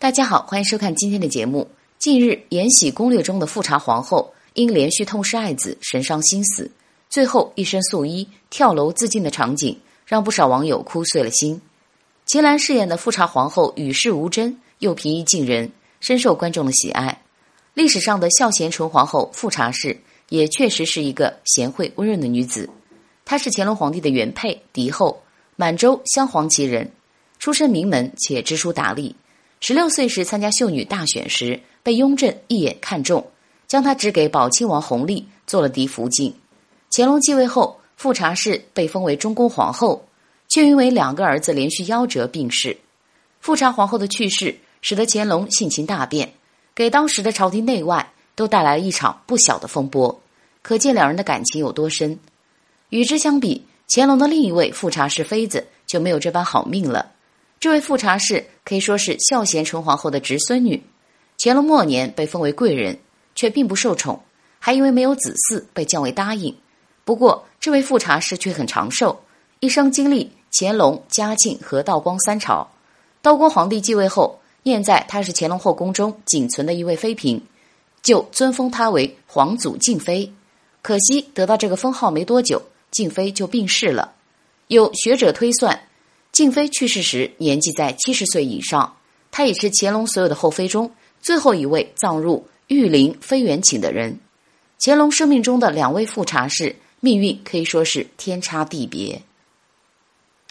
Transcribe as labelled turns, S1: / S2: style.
S1: 大家好，欢迎收看今天的节目。近日，《延禧攻略》中的富察皇后因连续痛失爱子，神伤心死，最后一身素衣跳楼自尽的场景，让不少网友哭碎了心。秦岚饰演的富察皇后与世无争，又平易近人，深受观众的喜爱。历史上的孝贤纯皇后富察氏，也确实是一个贤惠温润的女子。她是乾隆皇帝的原配嫡后，满洲镶黄旗人，出身名门且知书达理。十六岁时参加秀女大选时，被雍正一眼看中，将她指给宝亲王弘历做了嫡福晋。乾隆继位后，富察氏被封为中宫皇后，却因为两个儿子连续夭折病逝。富察皇后的去世，使得乾隆性情大变，给当时的朝廷内外都带来了一场不小的风波。可见两人的感情有多深。与之相比，乾隆的另一位富察氏妃子就没有这般好命了。这位富察氏可以说是孝贤纯皇后的侄孙女，乾隆末年被封为贵人，却并不受宠，还因为没有子嗣被降为答应。不过，这位富察氏却很长寿，一生经历乾隆、嘉庆和道光三朝。道光皇帝继位后，念在她是乾隆后宫中仅存的一位妃嫔，就尊封她为皇祖敬妃。可惜得到这个封号没多久，敬妃就病逝了。有学者推算。静妃去世时年纪在七十岁以上，她也是乾隆所有的后妃中最后一位葬入玉林妃园寝的人。乾隆生命中的两位富察氏命运可以说是天差地别。